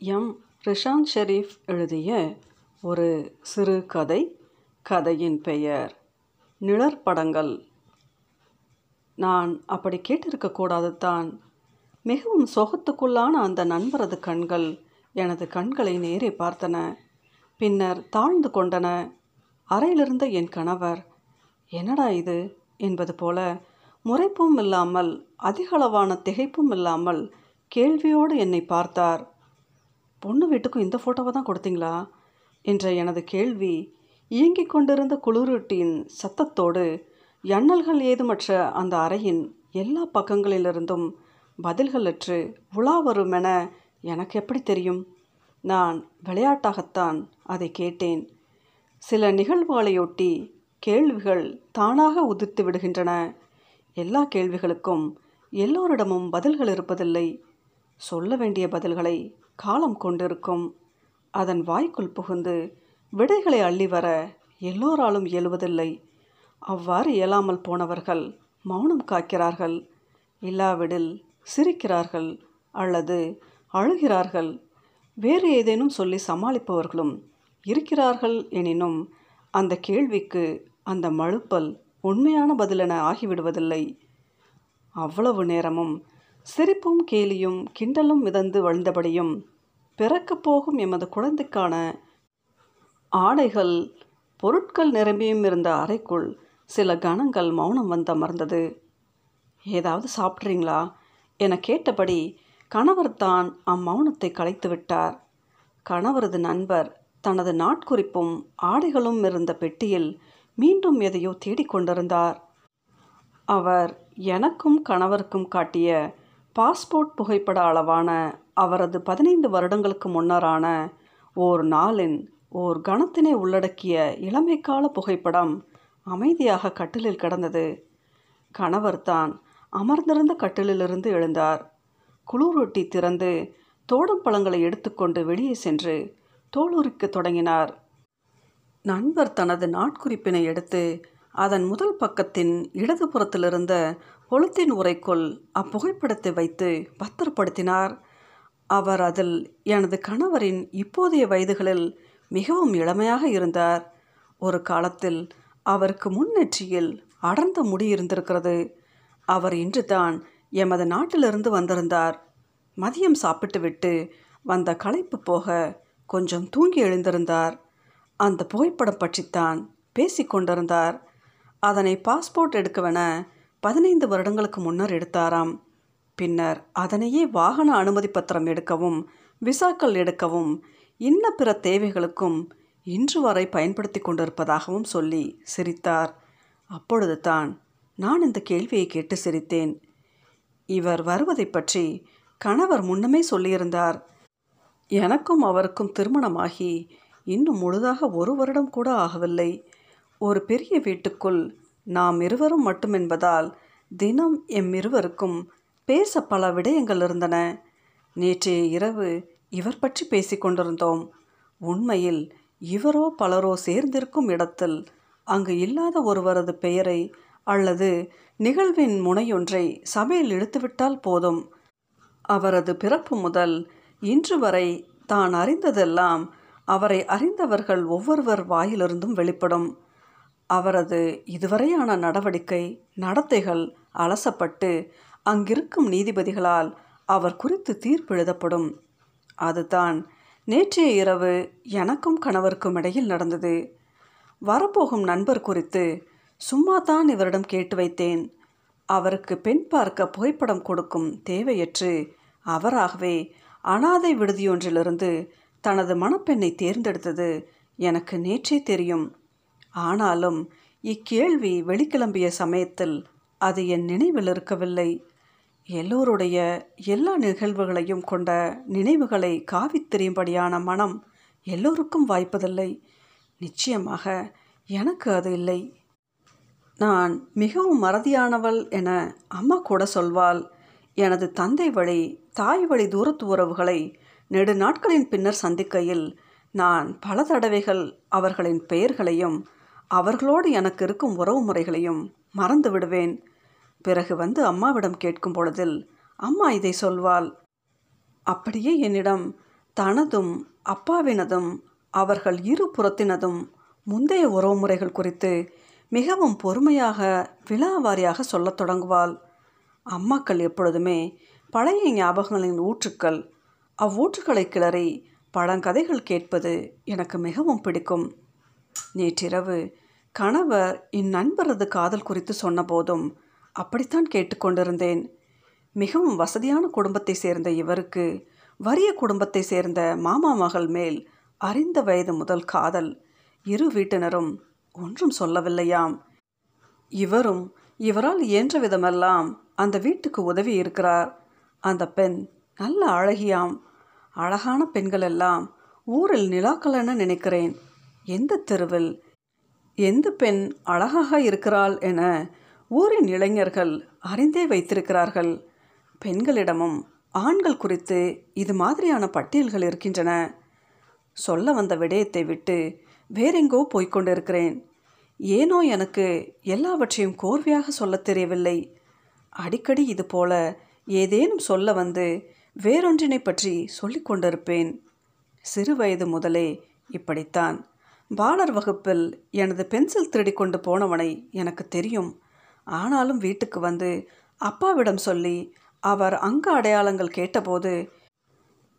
M. Rishanth Sharif எழுதிய ஒரு சிறு கதை கதையின் பெயர் நிழற்படங்கள் நான் அப்படி கேட்டிருக்கக்கூடாது தான் மிகவும் சோகத்துக்குள்ளான அந்த நண்பரது கண்கள் எனது கண்களை நேரே பார்த்தன. பின்னர் தாழ்ந்து கொண்டன. அறையிலிருந்த என் கணவர் என்னடா இது? என்பது போல முறைப்பும் இல்லாமல் அதிகளவான திகைப்பும் இல்லாமல் கேள்வியோடு என்னை பார்த்தார். பொண்ணு வீட்டுக்கும் இந்த ஃபோட்டோவை தான் கொடுத்தீங்களா? என்ற எனது கேள்வி இயங்கிக் கொண்டிருந்த குளிரூட்டியின் சத்தத்தோடு எண்ணல்கள் ஏதுமற்ற அந்த அறையின் எல்லா பக்கங்களிலிருந்தும் பதில்களற்று உலா வருமென எனக்கு எப்படி தெரியும்? நான் விளையாட்டாகத்தான் அதை கேட்டேன். சில நிகழ்வுகளையொட்டி கேள்விகள் தானாக உதிர்த்து விடுகின்றன. எல்லா கேள்விகளுக்கும் எல்லோரிடமும் பதில்கள் இருப்பதில்லை. சொல்ல வேண்டிய பதில்களை காலம் கொண்டிருக்கும். அதன் வாய்க்குள் புகுந்து விடைகளை அள்ளி வர எல்லோராலும் இயலுவதில்லை. அவ்வாறு இயலாமல் போனவர்கள் மௌனம் காக்கிறார்கள். இல்லாவிடில் சிரிக்கிறார்கள் அல்லது அழுகிறார்கள். வேறு ஏதேனும் சொல்லி சமாளிப்பவர்களும் இருக்கிறார்கள் எனினும் அந்த கேள்விக்கு அந்த மழுப்பல் உண்மையான பதிலென ஆகிவிடுவதில்லை. அவ்வளவு நேரமும் சிரிப்பும் கேலியும் கிண்டலும் மிதந்து வழிந்தபடியும் பிறக்கப் போகும் எமது குழந்தைக்கான ஆடைகள் பொருட்கள் நிரம்பியும் இருந்த அறைக்குள் சில கணங்கள் மௌனம் வந்து அமர்ந்தது. ஏதாவது சாப்பிட்றீங்களா? என கேட்டபடி கணவர் தான் அம்மௌனத்தை கலைத்து விட்டார். கணவரது நண்பர் தனது நாட்குறிப்பும் ஆடைகளும் இருந்த பெட்டியில் மீண்டும் எதையோ தேடிக்கொண்டிருந்தார் அவர் எனக்கும் கணவருக்கும் காட்டிய பாஸ்போர்ட் புகைப்பட அளவான அவரது பதினைந்து வருடங்களுக்கு முன்னரான ஓர் நாளின் ஓர் கணத்தினை உள்ளடக்கிய இளமைக்கால புகைப்படம் அமைதியாக கட்டிலில் கிடந்தது. கணவர் தான் அமர்ந்திருந்த கட்டிலிலிருந்து எழுந்தார். குளிரொட்டி திறந்து தோடம் பழங்களை எடுத்துக்கொண்டு வெளியே சென்று தோளுரிக்க தொடங்கினார். நண்பர் தனது நாட்குறிப்பினை எடுத்து அதன் முதல் பக்கத்தின் இடதுபுறத்திலிருந்த பொழுத்தின் உரைக்குள் அப்புகைப்படத்தை வைத்து பத்திரப்படுத்தினார். அவர் அதில் எனது கணவரின் இப்போதைய வயதுகளில் மிகவும் இளமையாக இருந்தார். ஒரு காலத்தில் அவருக்கு முன்னெற்றியில் அடர்ந்த முடி இருந்திருக்கிறது. அவர் இன்று தான் எமது நாட்டிலிருந்து வந்திருந்தார். மதியம் சாப்பிட்டுவிட்டு வந்த களைப்பு போக கொஞ்சம் தூங்கி எழுந்திருந்தார். அந்த புகைப்படம் பற்றித்தான் பேசிக்கொண்டிருந்தார் அதனை பாஸ்போர்ட் எடுக்கவென பதினைந்து வருடங்களுக்கு முன்னர் எடுத்தாராம். பின்னர் அதனையே வாகன அனுமதி பத்திரம் எடுக்கவும் விசாக்கள் எடுக்கவும் இன்ன பிற தேவைகளுக்கும் இன்று வரை பயன்படுத்தி கொண்டிருப்பதாகவும் சொல்லி சிரித்தார். அப்பொழுது தான் நான் இந்த கேள்வியை கேட்டு சிரித்தேன். இவர் வருவதை பற்றி கணவர் முன்னமே சொல்லியிருந்தார். எனக்கும் அவருக்கும் திருமணமாகி இன்னும் முழுதாக ஒரு வருடம் கூட ஆகவில்லை. ஒரு பெரிய வீட்டுக்குள் நாம் இருவரும் மட்டுமென்பதால் தினம் எம் இருவருக்கும் பேச பல விடயங்கள் இருந்தன. நேற்றைய இரவு இவர் பற்றி பேசிக்கொண்டிருந்தோம் உண்மையில் இவரோ பலரோ சேர்ந்திருக்கும் இடத்தில் அங்கு இல்லாத ஒருவரது பெயரை அல்லது நிகழ்வின் முனையொன்றை சபையில் இழுத்துவிட்டால் போதும். அவரது பிறப்பு முதல் இன்று வரை தான் அறிந்ததெல்லாம் அவரை அறிந்தவர்கள் ஒவ்வொருவர் வாயிலிருந்தும் வெளிப்படும். அவரது இதுவரையான நடவடிக்கை நடத்தைகள் அலசப்பட்டு அங்கிருக்கும் நீதிபதிகளால் அவர் குறித்து தீர்ப்பு எழுதப்படும். அதுதான் நேற்றைய இரவு எனக்கும் கணவருக்கும் இடையில் நடந்தது. வரப்போகும் நண்பர் குறித்து சும்மா தான் இவரிடம் கேட்டு வைத்தேன். அவருக்கு பெண் பார்க்க புகைப்படம் கொடுக்கும் தேவையற்று அவராகவே அனாதை விடுதியொன்றிலிருந்து தனது மணப்பெண்ணை தேர்ந்தெடுத்தது எனக்கு நேற்றே தெரியும். ஆனாலும் இக்கேள்வி வெளிக்கிளம்பிய சமயத்தில் அது என் நினைவில் இருக்கவில்லை. எல்லோருடைய எல்லா நிகழ்வுகளையும் கொண்ட நினைவுகளை காவித் தெரியும்படியான மனம் எல்லோருக்கும் வாய்ப்பதில்லை. நிச்சயமாக எனக்கு அது இல்லை. நான் மிகவும் மறதியானவள் என அம்மா கூட சொல்வாள் எனது தந்தை வழி தாய் வழி தூரத்து உறவுகளை நெடு நாட்களின் பின்னர் சந்திக்கையில் நான் பல தடவைகள் அவர்களின் பெயர்களையும் அவர்களோடு எனக்கு இருக்கும் உறவு முறைகளையும் மறந்து விடுவேன். பிறகு வந்து அம்மாவிடம் கேட்கும் பொழுதில் அம்மா இதை சொல்வாள். அப்படியே என்னிடம் தனதும் அப்பாவினதும் அவர்கள் இரு புறத்தினதும் முந்தைய உறவுமுறைகள் குறித்து மிகவும் பொறுமையாக விழாவாரியாக சொல்லத் தொடங்குவாள். அம்மாக்கள் எப்பொழுதுமே பழைய ஞாபகங்களின் ஊற்றுக்கள் அவ்வூற்றுக்களை கிளறி பழங்கதைகள் கேட்பது எனக்கு மிகவும் பிடிக்கும். நேற்றிரவு கணவர் என் நண்பரது காதல் குறித்து சொன்னபோதும் அப்படித்தான் கேட்டுக்கொண்டிருந்தேன். மிகவும் வசதியான குடும்பத்தை சேர்ந்த இவருக்கு வறிய குடும்பத்தை சேர்ந்த மாமா மகள் மேல் அறிந்த வயது முதல் காதல் இரு வீட்டினரும் ஒன்றும் சொல்லவில்லையாம். இவரும் இவரால் இயன்ற விதமெல்லாம் அந்த வீட்டுக்கு உதவி இருக்கிறார். அந்த பெண் நல்ல அழகியாம். அழகான பெண்கள் எல்லாம் ஊரில் நிலாக்களென நினைக்கிறேன். எந்த தெருவில் எந்த பெண் அழகாக இருக்கிறாள் என ஊரின் இளைஞர்கள் அறிந்தே வைத்திருக்கிறார்கள். பெண்களிடமும் ஆண்கள் குறித்து இது மாதிரியான பட்டியல்கள் இருக்கின்றன. சொல்ல வந்த விடயத்தை விட்டு வேறெங்கோ போய்க்கொண்டிருக்கிறேன் ஏனோ எனக்கு எல்லாவற்றையும் கோர்வையாக சொல்லத் தெரியவில்லை. அடிக்கடி இது போல ஏதேனும் சொல்ல வந்து வேறொன்றினை பற்றி சொல்லிக் கொண்டிருப்பேன். சிறு வயது முதலே இப்படித்தான். பாலர் வகுப்பில் எனது பென்சில் திருடி கொண்டு போனவனை எனக்கு தெரியும். ஆனாலும் வீட்டுக்கு வந்து அப்பாவிடம் சொல்லி அவர் அங்க அடையாளங்கள் கேட்டபோது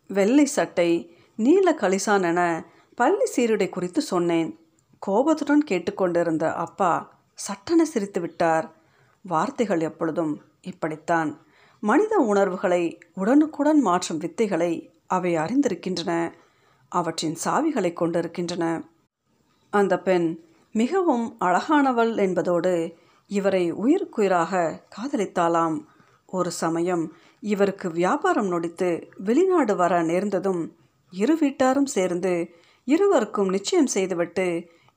வெள்ளை சட்டை நீல கலிசான் என பள்ளி சீருடை குறித்து சொன்னேன். கோபத்துடன் கேட்டுக்கொண்டிருந்த அப்பா சட்டென சிரித்து விட்டார். வார்த்தைகள் எப்பொழுதும் இப்படித்தான். மனித உணர்வுகளை உடனுக்குடன் மாற்றும் வித்தைகளை அவை அறிந்திருக்கின்றன. அவற்றின் சாவிகளை கொண்டிருக்கின்றன. அந்த பெண் மிகவும் அழகானவள் என்பதோடு இவரை உயிருக்குயிராக காதலித்தாளாம் ஒரு சமயம் இவருக்கு வியாபாரம் நொடித்து வெளிநாடு வர நேர்ந்ததும் இரு வீட்டாரும் சேர்ந்து இருவருக்கும் நிச்சயம் செய்துவிட்டு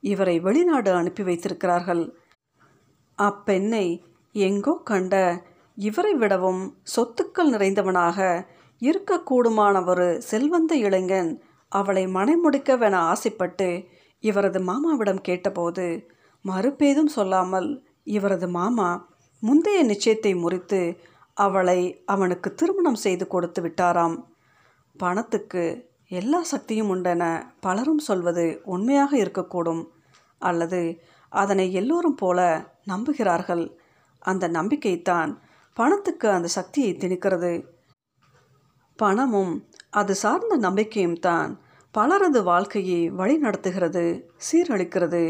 இவரை வெளிநாடு அனுப்பி வைத்திருக்கிறார்கள். அப்பெண்ணை எங்கோ கண்ட இவரை விடவும் சொத்துக்கள் நிறைந்தவனாக இருக்கக்கூடுமான ஒரு செல்வந்த இளைஞன் அவளை மனைமுடிக்கவென ஆசைப்பட்டு இவரது மாமாவிடம் கேட்டபோது மறுபேதும் சொல்லாமல் இவரது மாமா முந்தைய நிச்சயத்தை முறித்து அவளை அவனுக்கு திருமணம் செய்து கொடுத்து விட்டாராம். பணத்துக்கு எல்லா சக்தியும் உண்டென பலரும் சொல்வது உண்மையாக இருக்கக்கூடும். அல்லது அதனை எல்லோரும் போல நம்புகிறார்கள். அந்த நம்பிக்கைத்தான் பணத்துக்கு அந்த சக்தியை திணிக்கிறது. பணமும் அது சார்ந்த நம்பிக்கையும் தான் பலரது வாழ்க்கையை வழிநடத்துகிறது சீரழிக்கிறது.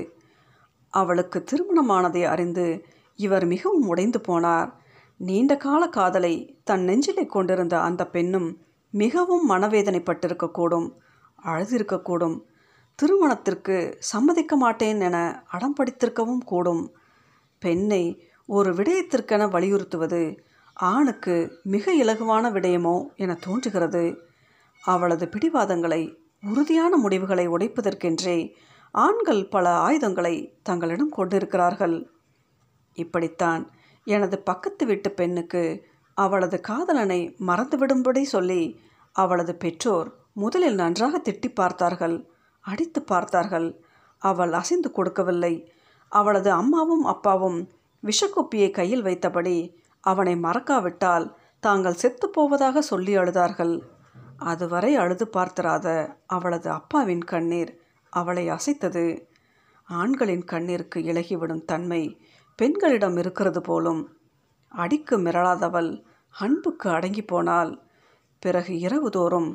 அவளுக்கு திருமணமானதை அறிந்து இவர் மிகவும் உடைந்து போனார். நீண்ட கால காதலை தன் நெஞ்சிலே கொண்டிருந்த அந்த பெண்ணும் மிகவும் மனவேதனைப்பட்டிருக்கக்கூடும் அழுதிருக்கக்கூடும். திருமணத்திற்கு சம்மதிக்க மாட்டேன் என அடம் படித்திருக்கவும் கூடும். பெண்ணை ஒரு விடயத்திற்கென வலியுறுத்துவது ஆணுக்கு மிக இலகுவான விடயமோ என தோன்றுகிறது. அவளது பிடிவாதங்களை உறுதியான முடிவுகளை உடைப்பதற்கென்றே ஆண்கள் பல ஆயுதங்களை தங்களிடம் கொண்டிருக்கிறார்கள். இப்படித்தான் எனது பக்கத்து வீட்டு பெண்ணுக்கு அவளது காதலனை மறந்துவிடும்படி சொல்லி அவளது பெற்றோர் முதலில் நன்றாக திட்டி பார்த்தார்கள் அடித்து பார்த்தார்கள். அவள் அசைந்து கொடுக்கவில்லை. அவளது அம்மாவும் அப்பாவும் விஷக்குப்பியை கையில் வைத்தபடி அவனை மறக்காவிட்டால் தாங்கள் செத்துப்போவதாக சொல்லி அழுதார்கள். அதுவரை அழுது பார்த்திராத அவளது அப்பாவின் கண்ணீர் அவளை அசைத்தது. ஆண்களின் கண்ணிற்கு இழகிவிடும் தன்மை பெண்களிடம் இருக்கிறது போலும். அடிக்கு மிரளாதவள் அன்புக்கு அடங்கி போனால் பிறகு இரவு தோறும்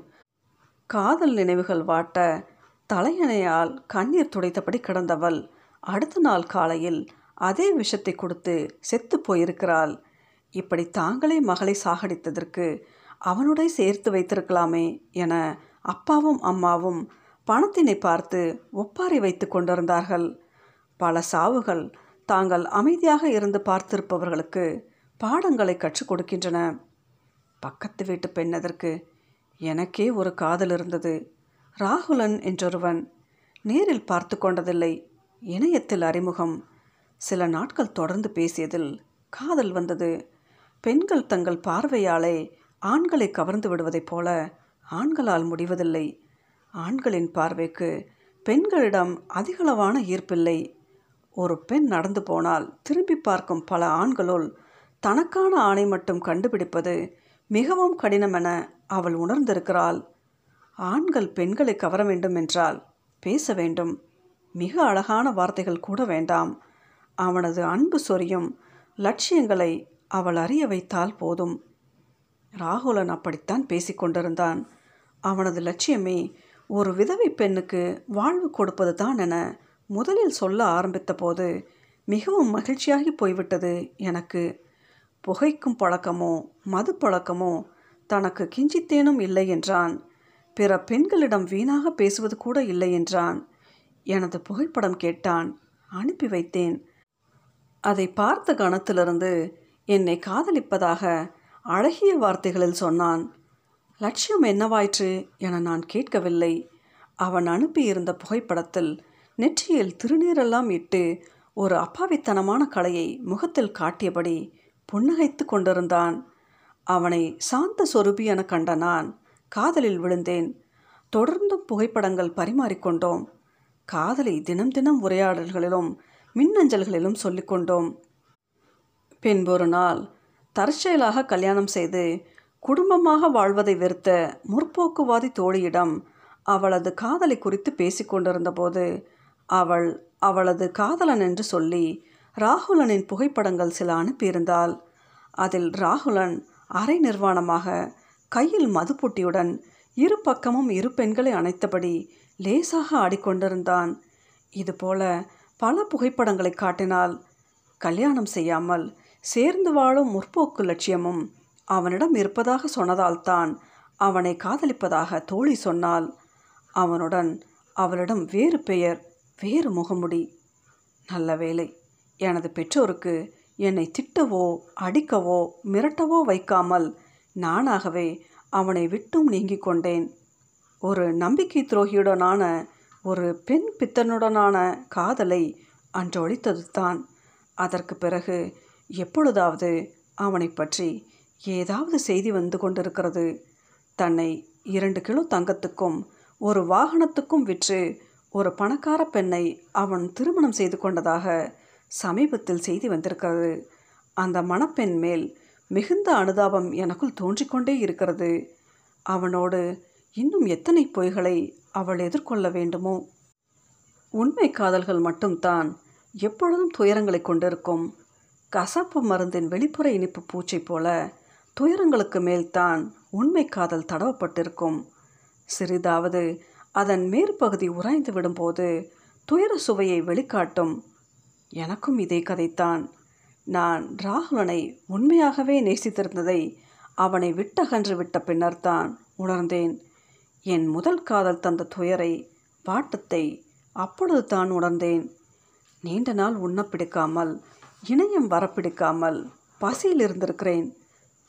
காதல் நினைவுகள் வாட்ட தலையணையால் கண்ணீர் துடைத்தபடி கிடந்தவள் அடுத்த நாள் காலையில் அதே விஷத்தை கொடுத்து செத்து போயிருக்கிறாள். இப்படி தாங்களே மகளை சாகடித்ததற்கு அவனுடைய சேர்த்து வைத்திருக்கலாமே என அப்பாவும் அம்மாவும் பணத்தினை பார்த்து ஒப்பாரி வைத்து கொண்டிருந்தார்கள். பல சாவுகள் தாங்கள் அமைதியாக இருந்து பார்த்திருப்பவர்களுக்கு பாடங்களை கற்றுக் கொடுக்கின்றன. பக்கத்து வீட்டு பெண்ணதற்கு எனக்கே ஒரு காதல் இருந்தது. ராகுலன் என்றொருவன் நேரில் பார்த்து கொண்டதில்லை. இணையத்தில் அறிமுகம். சில நாட்கள் தொடர்ந்து பேசியதில் காதல் வந்தது. பெண்கள் தங்கள் பார்வையாலே ஆண்களை கவர்ந்து விடுவதைப் போல ஆண்களால் முடிவதில்லை. ஆண்களின் பார்வைக்கு பெண்களிடம் அதிகளவான ஈர்ப்பில்லை. ஒரு பெண் நடந்து போனால் திரும்பி பார்க்கும் பல ஆண்களுள் தனக்கான ஆணை மட்டும் கண்டுபிடிப்பது மிகவும் கடினமென அவள் உணர்ந்திருக்கிறாள். ஆண்கள் பெண்களை கவர வேண்டும் என்றால் பேச வேண்டும். மிக அழகான வார்த்தைகள் கூட வேண்டாம். அவனது அன்பு சொரியும் லட்சியங்களை அவள் அறிய வைத்தால் போதும். ராகுலன் அப்படித்தான் பேசிக்கொண்டிருந்தான். அவனது லட்சியமே ஒரு விதவை பெண்ணுக்கு வாழ்வு கொடுப்பது தான் என முதலில் சொல்ல ஆரம்பித்த போது மிகவும் மகிழ்ச்சியாகி போய்விட்டது எனக்கு. புகைக்கும் பழக்கமோ மது பழக்கமோ தனக்கு கிஞ்சித்தேனும் இல்லை என்றான். பிற பெண்களிடம் வீணாக பேசுவது கூட இல்லை என்றான். எனது புகைப்படம் கேட்டான். அனுப்பி வைத்தேன். அதை பார்த்த கணத்திலிருந்து என்னை காதலிப்பதாக அழகிய வார்த்தைகளில் சொன்னான். லட்சியம் என்னவாயிற்று என நான் கேட்கவில்லை. அவன் அனுப்பியிருந்த புகைப்படத்தில் நெற்றியில் திருநீரெல்லாம் இட்டு ஒரு அப்பாவித்தனமான கலையை முகத்தில் காட்டியபடி புன்னகைத்து கொண்டிருந்தான். அவனை சாந்த சொருபி என கண்ட நான் காதலில் விழுந்தேன். தொடர்ந்தும் புகைப்படங்கள் பரிமாறிக்கொண்டோம் காதலை தினம் தினம் உரையாடல்களிலும் மின்னஞ்சல்களிலும் சொல்லிக்கொண்டோம் பின்பொரு நாள் தற்செயலாக கல்யாணம் செய்து குடும்பமாக வாழ்வதை வெறுத்த முற்போக்குவாதி தோழியிடம் அவளது காதலை குறித்து பேசிக்கொண்டிருந்த போது அவள் அவளது காதலன் என்று சொல்லி ராகுலனின் புகைப்படங்கள் சில அனுப்பியிருந்தாள். அதில் ராகுலன் அரை நிர்வாணமாக கையில் மதுப்புட்டியுடன் இரு பக்கமும் இரு பெண்களை அணைத்தபடி லேசாக ஆடிக்கொண்டிருந்தான். இதுபோல பல புகைப்படங்களை காட்டினால் கல்யாணம் செய்யாமல் சேர்ந்து வாழும் முற்போக்கு லட்சியமும் அவனிடம் இருப்பதாக சொன்னதால்தான் அவனை காதலிப்பதாக தோழி சொன்னாள். அவனுடன் அவளிடம் வேறு பெயர் வேறு முகமுடி. நல்ல வேலை எனது பெற்றோருக்கு என்னை திட்டவோ அடிக்கவோ மிரட்டவோ வைக்காமல் நானாகவே அவனை விட்டும் நீங்கிக் கொண்டேன். ஒரு நம்பிக்கை துரோகியுடனான ஒரு பெண் பித்தனுடனான காதலை அன்றொழித்தது தான் அதற்கு பிறகு எப்பொழுதாவது அவனை பற்றி ஏதாவது செய்தி வந்து கொண்டிருக்கிறது. தன்னை இரண்டு கிலோ தங்கத்துக்கும் ஒரு வாகனத்துக்கும் விற்று ஒரு பணக்கார பெண்ணை அவன் திருமணம் செய்து கொண்டதாக சமீபத்தில் செய்தி வந்திருக்கிறது. அந்த மணப்பெண் மேல் மிகுந்த அனுதாபம் எனக்குள் தோன்றிக்கொண்டே இருக்கிறது. அவனோடு இன்னும் எத்தனை பொய்களை அவள் எதிர்கொள்ள வேண்டுமோ? உண்மை காதல்கள் மட்டும்தான் எப்பொழுதும் துயரங்களை கொண்டிருக்கும். கசப்பு மருந்தின் வெளிப்புற இனிப்பு பூச்சை போல துயரங்களுக்கு மேல்தான் உண்மை காதல் தடவப்பட்டிருக்கும். சிறிதாவது அதன் மேற்பகுதி உராய்ந்து விடும்போது துயர சுவையை வெளிக்காட்டும். எனக்கும் இதே கதைத்தான் நான் ராகுலனை உண்மையாகவே நேசித்திருந்ததை அவனை விட்டகன்று விட்ட பின்னர்தான் உணர்ந்தேன். என் முதல் காதல் தந்த துயரை வாட்டத்தை அப்பொழுது தான் உணர்ந்தேன். நீண்ட நாள் உண்ண பிடிக்காமல் இணையம் வரப்பிடிக்காமல் பசியில் இருந்திருக்கிறேன்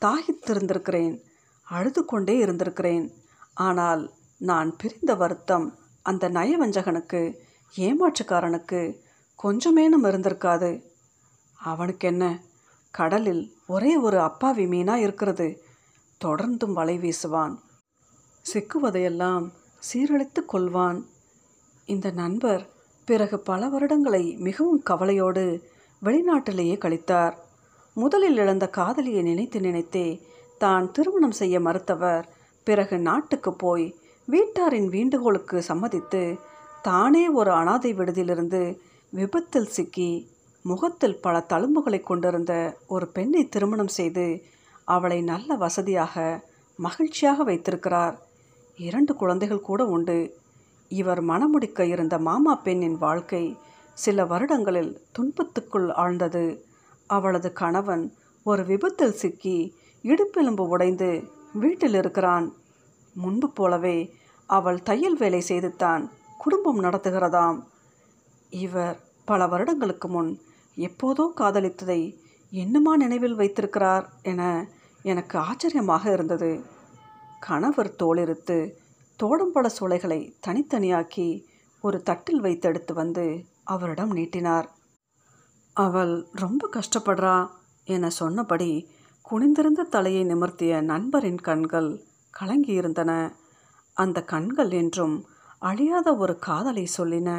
தாகித்திருந்திருக்கிறேன் அழுது கொண்டே இருந்திருக்கிறேன். ஆனால் நான் பிரிந்த வருத்தம் அந்த நயவஞ்சகனுக்கு ஏமாற்றுக்காரனுக்கு கொஞ்சமேனும் இருந்திருக்காது. அவனுக்கு என்ன கடலில் ஒரே ஒரு அப்பாவி மீனா இருக்கிறது. தொடர்ந்தும் வலை வீசுவான். சிக்குவதையெல்லாம் சீரழித்து கொள்வான். இந்த நண்பர் பிறகு பல வருடங்களை மிகவும் கவலையோடு வெளிநாட்டிலேயே கழித்தார். முதலில் இழந்த காதலியை நினைத்து நினைத்தே தான் திருமணம் செய்ய மறுத்தவர். பிறகு நாட்டுக்கு போய் வீட்டாரின் வேண்டுகோளுக்கு சம்மதித்து தானே ஒரு அனாதை விடுதியிலிருந்து விபத்தில் சிக்கி முகத்தில் பல தழும்புகளை கொண்டிருந்த ஒரு பெண்ணை திருமணம் செய்து அவளை நல்ல வசதியாக மகிழ்ச்சியாக வைத்திருக்கிறார். இரண்டு குழந்தைகள் கூட உண்டு. இவர் மணமுடிக்க இருந்த மாமா பெண்ணின் வாழ்க்கை சில வருடங்களில் துன்பத்துக்குள் ஆழ்ந்தது. அவளது கணவன் ஒரு விபத்தில் சிக்கி இடுப்பெலும்பு உடைந்து வீட்டில் இருக்கிறான். முன்பு போலவே அவள் தையல் வேலை செய்துத்தான் குடும்பம் நடத்துகிறதாம். இவர் பல வருடங்களுக்கு முன் எப்போதோ காதலித்ததை என்னமா நினைவில் வைத்திருக்கிறார் என எனக்கு ஆச்சரியமாக இருந்தது. கணவர் தோளிருத்து தோடம்பழ சோலைகளை தனித்தனியாக்கி ஒரு தட்டில் வைத்தெடுத்து வந்து அவரிடம் நீட்டினார். அவள் ரொம்ப கஷ்டப்படுறா என சொன்னபடி குனிந்திருந்த தலையை நிமிர்த்திய நண்பரின் கண்கள் கலங்கியிருந்தன. அந்த கண்கள் என்றும் அழியாத ஒரு காதலை சொல்லின.